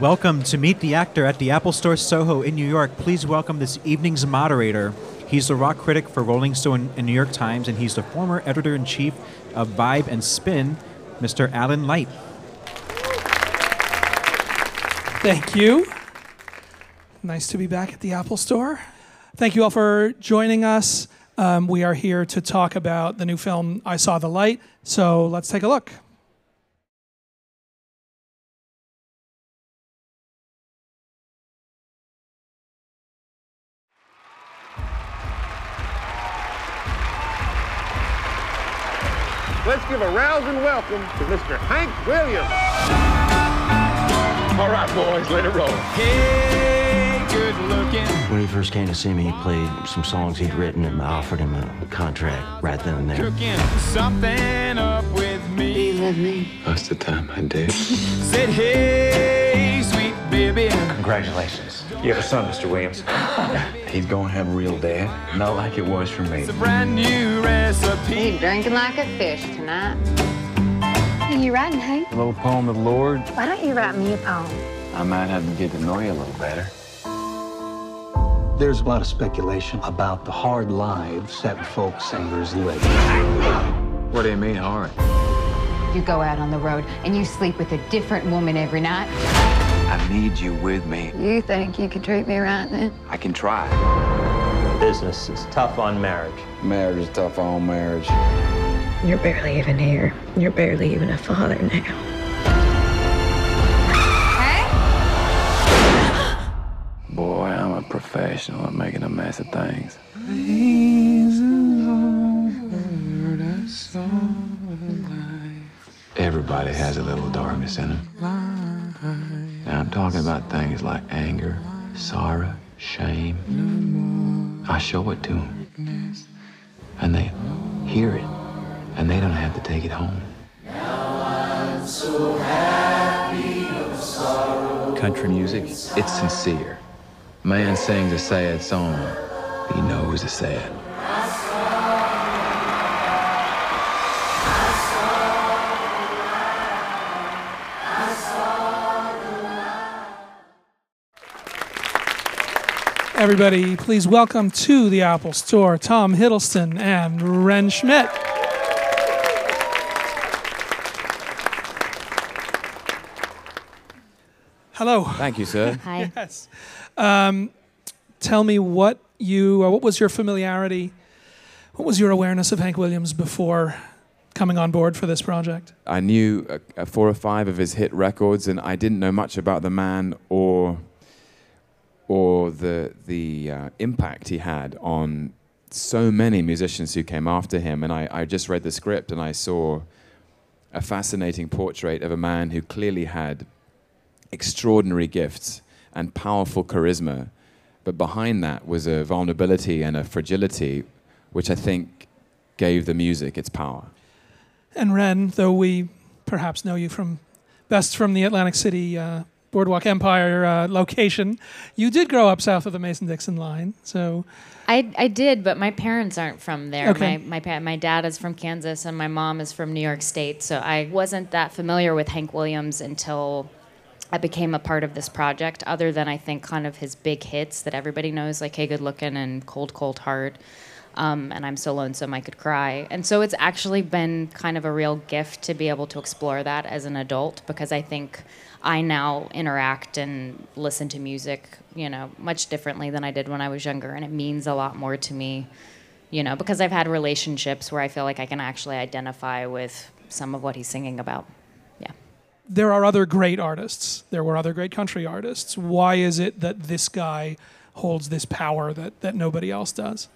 Welcome to Meet the Actor at the Apple Store Soho in New York. Please welcome this evening's moderator. He's the rock critic for Rolling Stone and New York Times, and he's the former editor in chief of Vibe and Spin, Mr. Alan Light. Thank you. Nice to be back at the Apple Store. Thank you all for joining us. Um, we are here to talk about the new film, I Saw the Light. So let's take a look. Let's give a rousing welcome to Mr. Hank Williams. All right, boys, let it roll. Hey, good looking. When he first came to see me, he played some songs he'd written, and I offered him a contract right then and there. Cooking something up with me. Most of the time I do. Said, hey, sweet baby. Congratulations. You have a son, Mr. Williams. He's going to have a real dad, not like it was for me. It's a brand new recipe. You drinking like a fish tonight. What are you writing, Hank? A little poem of the Lord. Why don't you write me a poem? I might have to get to know you a little better. There's a lot of speculation about the hard lives that folk singers live. What do you mean hard? You go out on the road and you sleep with a different woman every night. I need you with me. You think you can treat me right then? I can try. Business is tough on marriage. Marriage is tough on marriage. You're barely even here. You're barely even a father now. Boy, I'm a professional at making a mess of things. Everybody has a little darkness in them. Now, I'm talking about things like anger, sorrow, shame. I show it to them. And they hear it, and they don't have to take it home. Country music, it's sincere. Man sings a sad song, he knows it's sad. Everybody, please welcome to the Apple Store Tom Hiddleston and Wrenn Schmidt. Hello. Thank you, sir. Hi. Yes. Um, tell me what you, or what was your familiarity, what was your awareness of Hank Williams before coming on board for this project? I knew uh, uh, four or five of his hit records, and I didn't know much about the man or or the the uh, impact he had on so many musicians who came after him. And I, I just read the script, and I saw a fascinating portrait of a man who clearly had extraordinary gifts and powerful charisma, but behind that was a vulnerability and a fragility, which I think gave the music its power. And Wrenn, though we perhaps know you from best from the Atlantic City uh, Boardwalk Empire uh, location, you did grow up south of the Mason Dixon line. So I, I did, but my parents aren't from there. Okay. My my my dad is from Kansas and my mom is from New York State. So I wasn't that familiar with Hank Williams until I became a part of this project. Other than I think kind of his big hits that everybody knows, like "Hey Good Looking" and "Cold Cold Heart." Um, and I'm so lonesome I could cry. And so it's actually been kind of a real gift to be able to explore that as an adult because I think I now interact and listen to music, you know, much differently than I did when I was younger. And it means a lot more to me, you know, because I've had relationships where I feel like I can actually identify with some of what he's singing about. Yeah. there are other great artists. There were other great country artists. Why is it that this guy holds this power that, that nobody else does?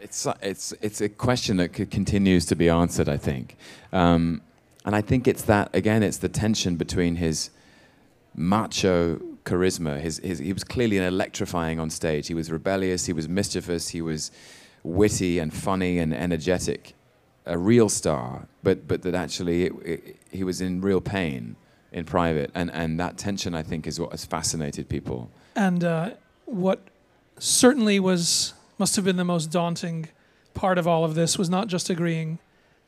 It's it's it's a question that continues to be answered, I think, um, and I think it's that again. It's the tension between his macho charisma. His, his he was clearly an electrifying on stage. He was rebellious. He was mischievous. He was witty and funny and energetic, a real star. But but that actually it, it, he was in real pain in private, and and that tension I think is what has fascinated people. And uh, what certainly was must have been the most daunting part of all of this was not just agreeing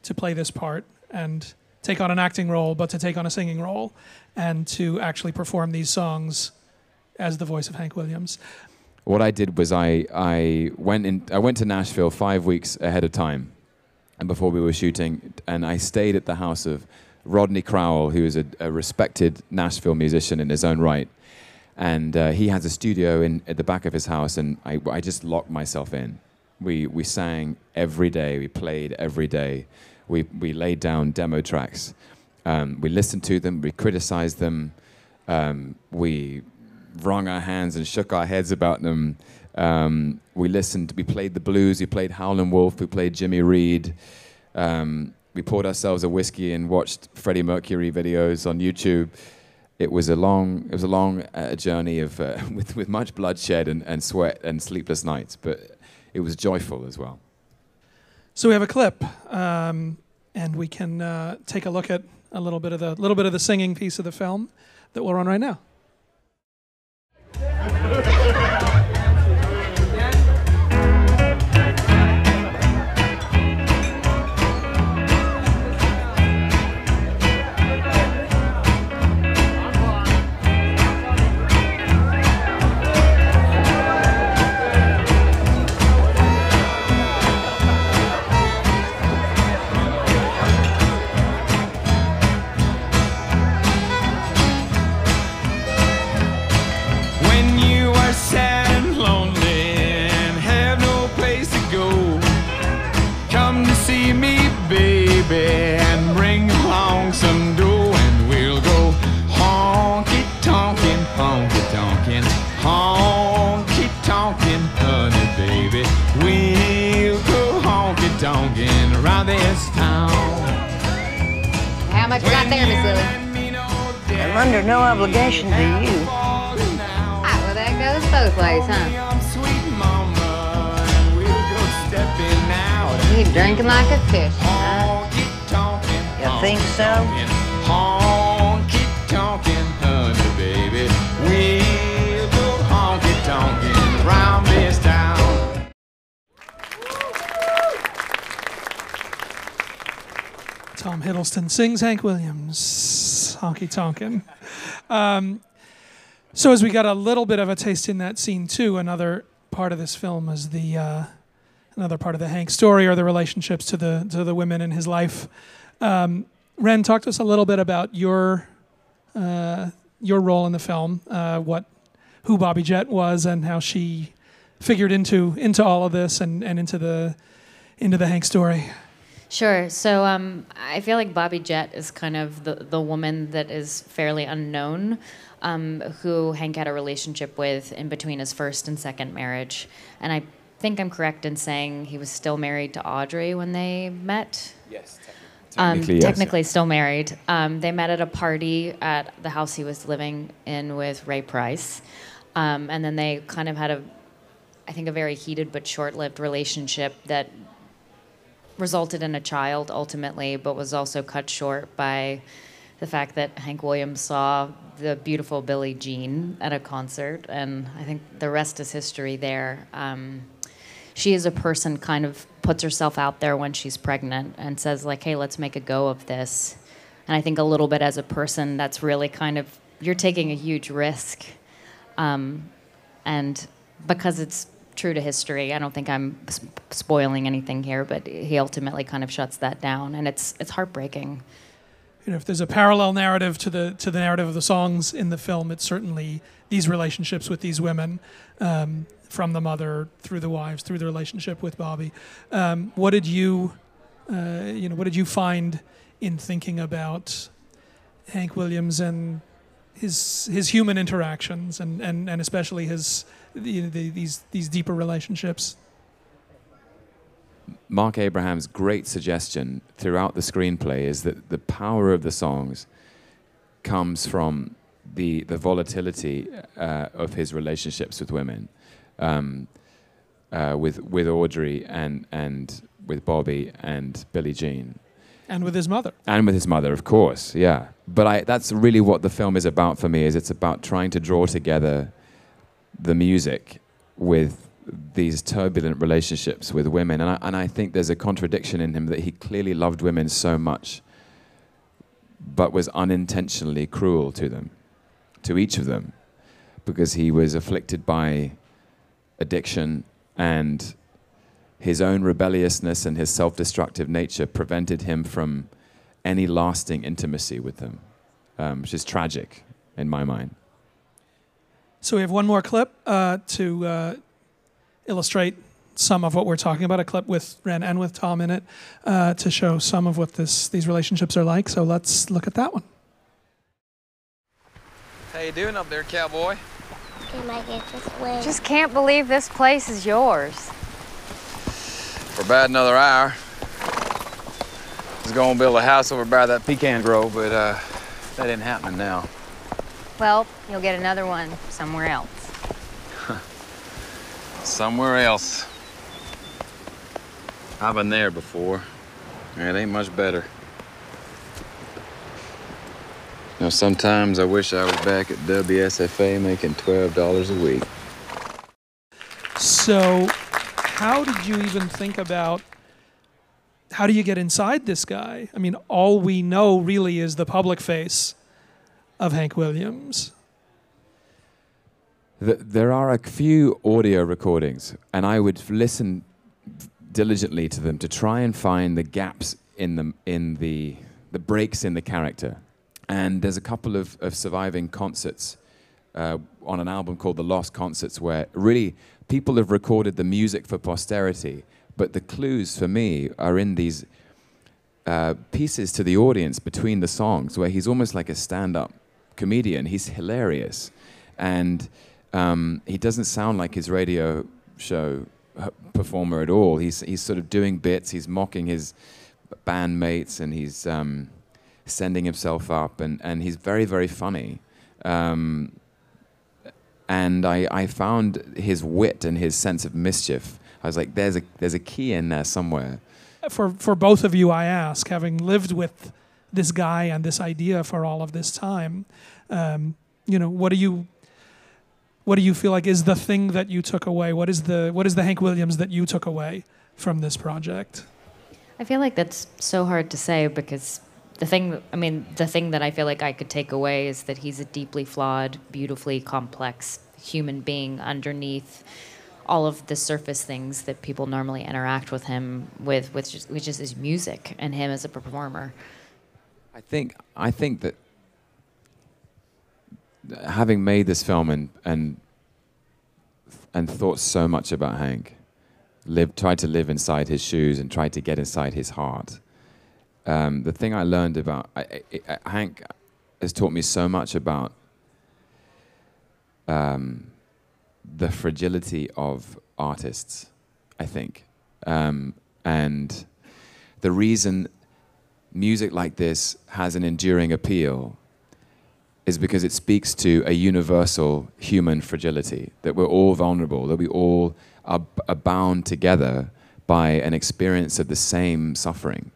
to play this part and take on an acting role, but to take on a singing role and to actually perform these songs as the voice of Hank Williams. What I did was I, I went in I went to Nashville five weeks ahead of time, and before we were shooting, and I stayed at the house of Rodney Crowell, who is a, a respected Nashville musician in his own right, and uh, he has a studio in at the back of his house, and I, I just locked myself in. We we sang every day, we played every day, we we laid down demo tracks, um, we listened to them, we criticized them, um, we wrung our hands and shook our heads about them. Um, we listened, we played the blues, we played Howlin' Wolf, we played Jimmy Reed. Um, we poured ourselves a whiskey and watched Freddie Mercury videos on YouTube. It was a long, it was a long uh, journey of uh, with with much bloodshed and, and sweat and sleepless nights, but it was joyful as well. So we have a clip, um, and we can uh, take a look at a little bit of the little bit of the singing piece of the film that we'll run right now. Much you got there, Miss Lily? I'm under no obligation to you. Ah, well, that goes both ways, huh? You're drinking like a fish, huh? You think so? Hiddleston sings Hank Williams, honky tonkin'. Um, so as we got a little bit of a taste in that scene too, another part of this film is the uh, another part of the Hank story or the relationships to the to the women in his life. Um, Wrenn, talk to us a little bit about your uh, your role in the film, uh, what who Bobbie Jett was, and how she figured into into all of this and, and into the into the Hank story. Sure. So um, I feel like Bobbie Jett is kind of the, the woman that is fairly unknown, um, who Hank had a relationship with in between his first and second marriage. And I think I'm correct in saying he was still married to Audrey when they met. Yes, Um, Technically, yes, technically still married. Um, they met at a party at the house he was living in with Ray Price. Um, and then they kind of had a, I think, a very heated but short lived relationship that resulted in a child ultimately, but was also cut short by the fact that Hank Williams saw the beautiful Billie Jean at a concert. And I think the rest is history there. Um, she is a person kind of puts herself out there when she's pregnant and says like hey let's make a go of this and i think a little bit as a person that's really kind of you're taking a huge risk um, and because it's true to history i don't think i'm spoiling anything here but he ultimately kind of shuts that down and it's it's heartbreaking you know, if there's a parallel narrative to the to the narrative of the songs in the film, it's certainly these relationships with these women, um, from the mother through the wives, through the relationship with Bobbie. Um, what did you, uh, you know, what did you find in thinking about Hank Williams and his his human interactions and and, and especially his the, the, these these deeper relationships? Marc Abraham's great suggestion throughout the screenplay is that the power of the songs comes from the the volatility uh, of his relationships with women, um, uh, with with Audrey and and with Bobbie and Billie Jean, And with his mother. and with his mother, of course. Yeah, but I, that's really what the film is about for me. Is it's about trying to draw together the music with these turbulent relationships with women, and I, and I think there's a contradiction in him that he clearly loved women so much, but was unintentionally cruel to them, to each of them, because he was afflicted by addiction and his own rebelliousness and his self destructive nature prevented him from any lasting intimacy with them, um, which is tragic in my mind. So we have one more clip uh, to uh, illustrate some of what we're talking about. A clip with Wrenn and with Tom in it uh, to show some of what this these relationships are like. So let's look at that one. How you doing up there, cowboy? Just can't believe this place is yours. For about another hour. I was gonna build a house over by that pecan grove, but uh, that ain't happening now. Well, you'll get another one somewhere else. Somewhere else. I've been there before. It ain't much better. You know, sometimes I wish I was back at WSFA making $12 a week. So, how did you even think about how do you get inside this guy? I mean, all we know really is the public face of Hank Williams. Th- There are a few audio recordings, and I would listen diligently to them to try and find the gaps in the in the the breaks in the character. And there's a couple of, of surviving concerts uh, on an album called The Lost Concerts, where really people have recorded the music for posterity, but the clues for me are in these uh, pieces to the audience between the songs, where he's almost like a stand-up comedian. He's hilarious, and um, he doesn't sound like his radio show uh, performer at all. He's he's sort of doing bits. He's mocking his bandmates, and he's um, sending himself up, and, and he's very very funny. Um, and I, I found his wit and his sense of mischief. I was like, there's a there's a key in there somewhere. For for both of you, I ask, having lived with this guy and this idea for all of this time, um, you know, what do you what do you feel like is the thing that you took away? What is the what is the Hank Williams that you took away from this project? I feel like that's so hard to say because the thing, I mean, the thing that I feel like I could take away is that he's a deeply flawed, beautifully complex human being underneath all of the surface things that people normally interact with him with, which is, which is his music and him as a performer. I think I think that having made this film and and and thought so much about Hank, lived tried to live inside his shoes and tried to get inside his heart. Um, the thing I learned about I, I, I, Hank has taught me so much about um, the fragility of artists. I think, um, and the reason music like this has an enduring appeal is because it speaks to a universal human fragility that we're all vulnerable, that we all are, are bound together by an experience of the same suffering.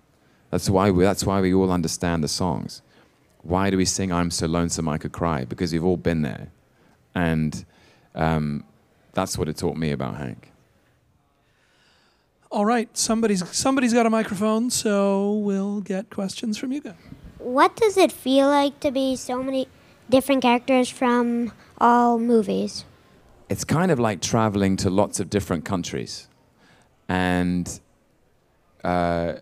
That's why we, that's why we all understand the songs. Why do we sing "I'm so lonesome I could cry"? Because we've all been there, and um, that's what it taught me about Hank. All right, somebody's somebody's got a microphone, so we'll get questions from you guys. What does it feel like to be so many different characters from all movies? it's kind of like traveling to lots of different countries. And uh,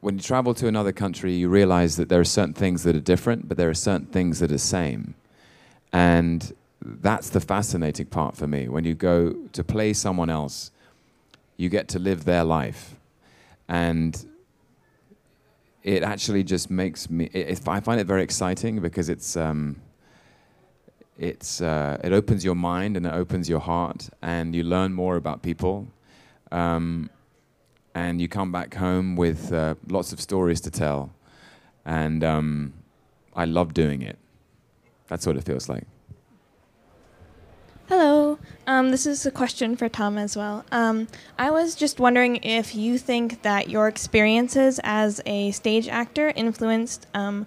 when you travel to another country, you realize that there are certain things that are different, but there are certain things that are same. And that's the fascinating part for me. When you go to play someone else, you get to live their life. And it actually just makes me, it, I find it very exciting because it's, um, it's uh, it opens your mind and it opens your heart and you learn more about people um, and you come back home with uh, lots of stories to tell and um, i love doing it that's what it feels like Hello. Um, this is a question for Tom as well. Um, I was just wondering if you think that your experiences as a stage actor influenced um,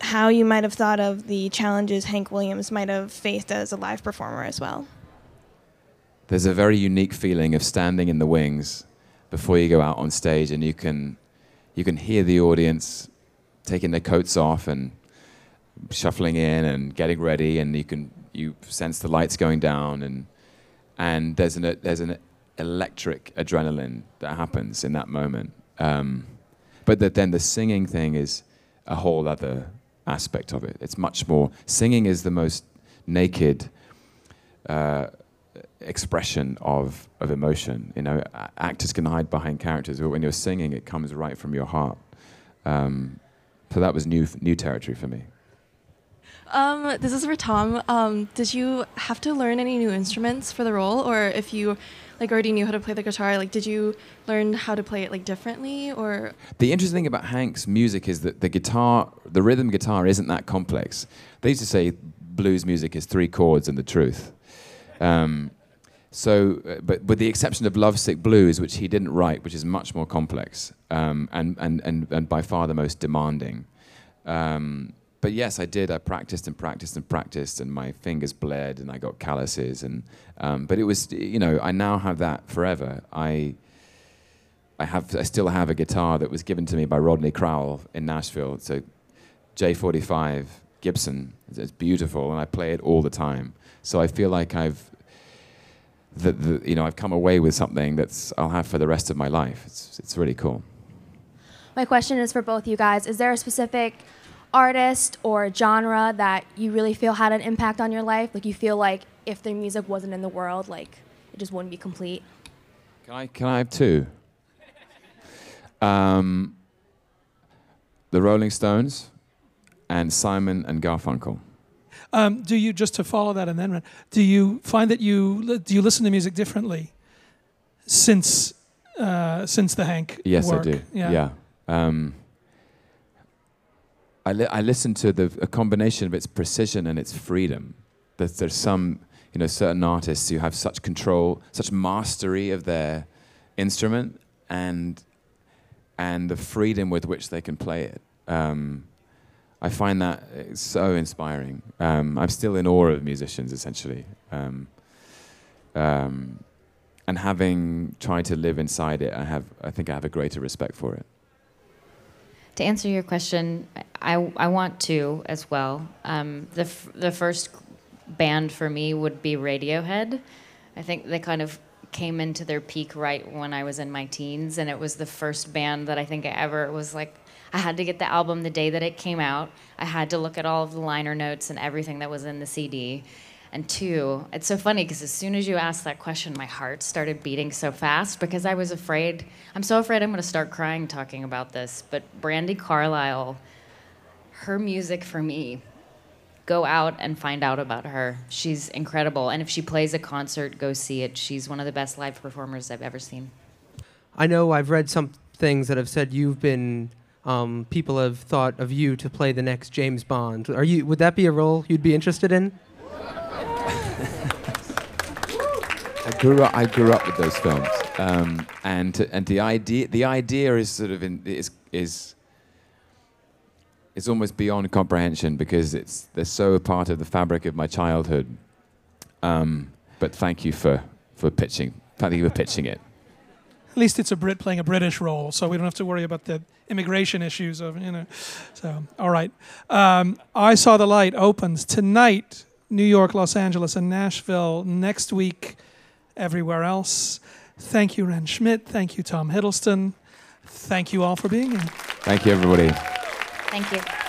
how you might have thought of the challenges Hank Williams might have faced as a live performer as well. there's a very unique feeling of standing in the wings before you go out on stage and you can you can hear the audience taking their coats off and shuffling in and getting ready, and you can you sense the lights going down, and and there's an there's an electric adrenaline that happens in that moment. Um, but that then the singing thing is a whole other aspect of it. It's much more. Singing is the most naked uh, expression of of emotion. You know, actors can hide behind characters, but when you're singing, it comes right from your heart. Um, so that was new new territory for me. Um, this is for Tom. Um, did you have to learn any new instruments for the role, or if you like already knew how to play the guitar, like did you learn how to play it like differently, or The interesting thing about Hank's music is that the guitar, the rhythm guitar, isn't that complex. They used to say blues music is three chords and the truth. Um, so, uh, but with the exception of Lovesick Blues, which he didn't write, which is much more complex um, and, and, and, and by far the most demanding. Um, but yes, I did. I practiced and practiced and practiced, and my fingers bled, and I got calluses. And um, but it was, you know, I now have that forever. I I have, I still have a guitar that was given to me by Rodney Crowell in Nashville. It's a J45 Gibson. It's, it's beautiful, and I play it all the time. So I feel like I've, the, the, you know, I've come away with something that's I'll have for the rest of my life. It's, it's really cool. My question is for both you guys. Is there a specific artist or genre that you really feel had an impact on your life? Like you feel like if their music wasn't in the world, like it just wouldn't be complete? Can I, can I have two? Um, the Rolling Stones and Simon and Garfunkel. Um, do you just to follow that and then run, do you find that you do you listen to music differently since uh, since the Hank Yes, work? I do. Yeah. Yeah. Um, I, li- I listen to the a combination of its precision and its freedom. That there's some, you know, certain artists who have such control, such mastery of their instrument, and and the freedom with which they can play it. Um, I find that uh, so inspiring. Um, I'm still in awe of musicians, essentially. Um, um, and having tried to live inside it, I have, I think I have a greater respect for it. To answer your question, I, I want to as well. Um, the, f- the first band for me would be Radiohead. I think they kind of came into their peak right when I was in my teens, and it was the first band that I think I ever was like, I had to get the album the day that it came out. I had to look at all of the liner notes and everything that was in the CD. And two, it's so funny because as soon as you asked that question, my heart started beating so fast because I was afraid. I'm so afraid I'm going to start crying talking about this. But Brandi Carlile, her music for me, go out and find out about her. She's incredible. And if she plays a concert, go see it. She's one of the best live performers I've ever seen. I know I've read some things that have said you've been. Um, people have thought of you to play the next James Bond. Are you? Would that be a role you'd be interested in? I grew up. I grew up with those films, um, and and the idea the idea is sort of in, is is almost beyond comprehension because it's they're so a part of the fabric of my childhood. Um, but thank you for for pitching. Thank you for pitching it. At least it's a Brit playing a British role, so we don't have to worry about the immigration issues of you know. So all right, um, I saw the light opens tonight. New York, Los Angeles, and Nashville. Next week, everywhere else. Thank you, Wrenn Schmidt. Thank you, Tom Hiddleston. Thank you all for being here. Thank you, everybody. Thank you.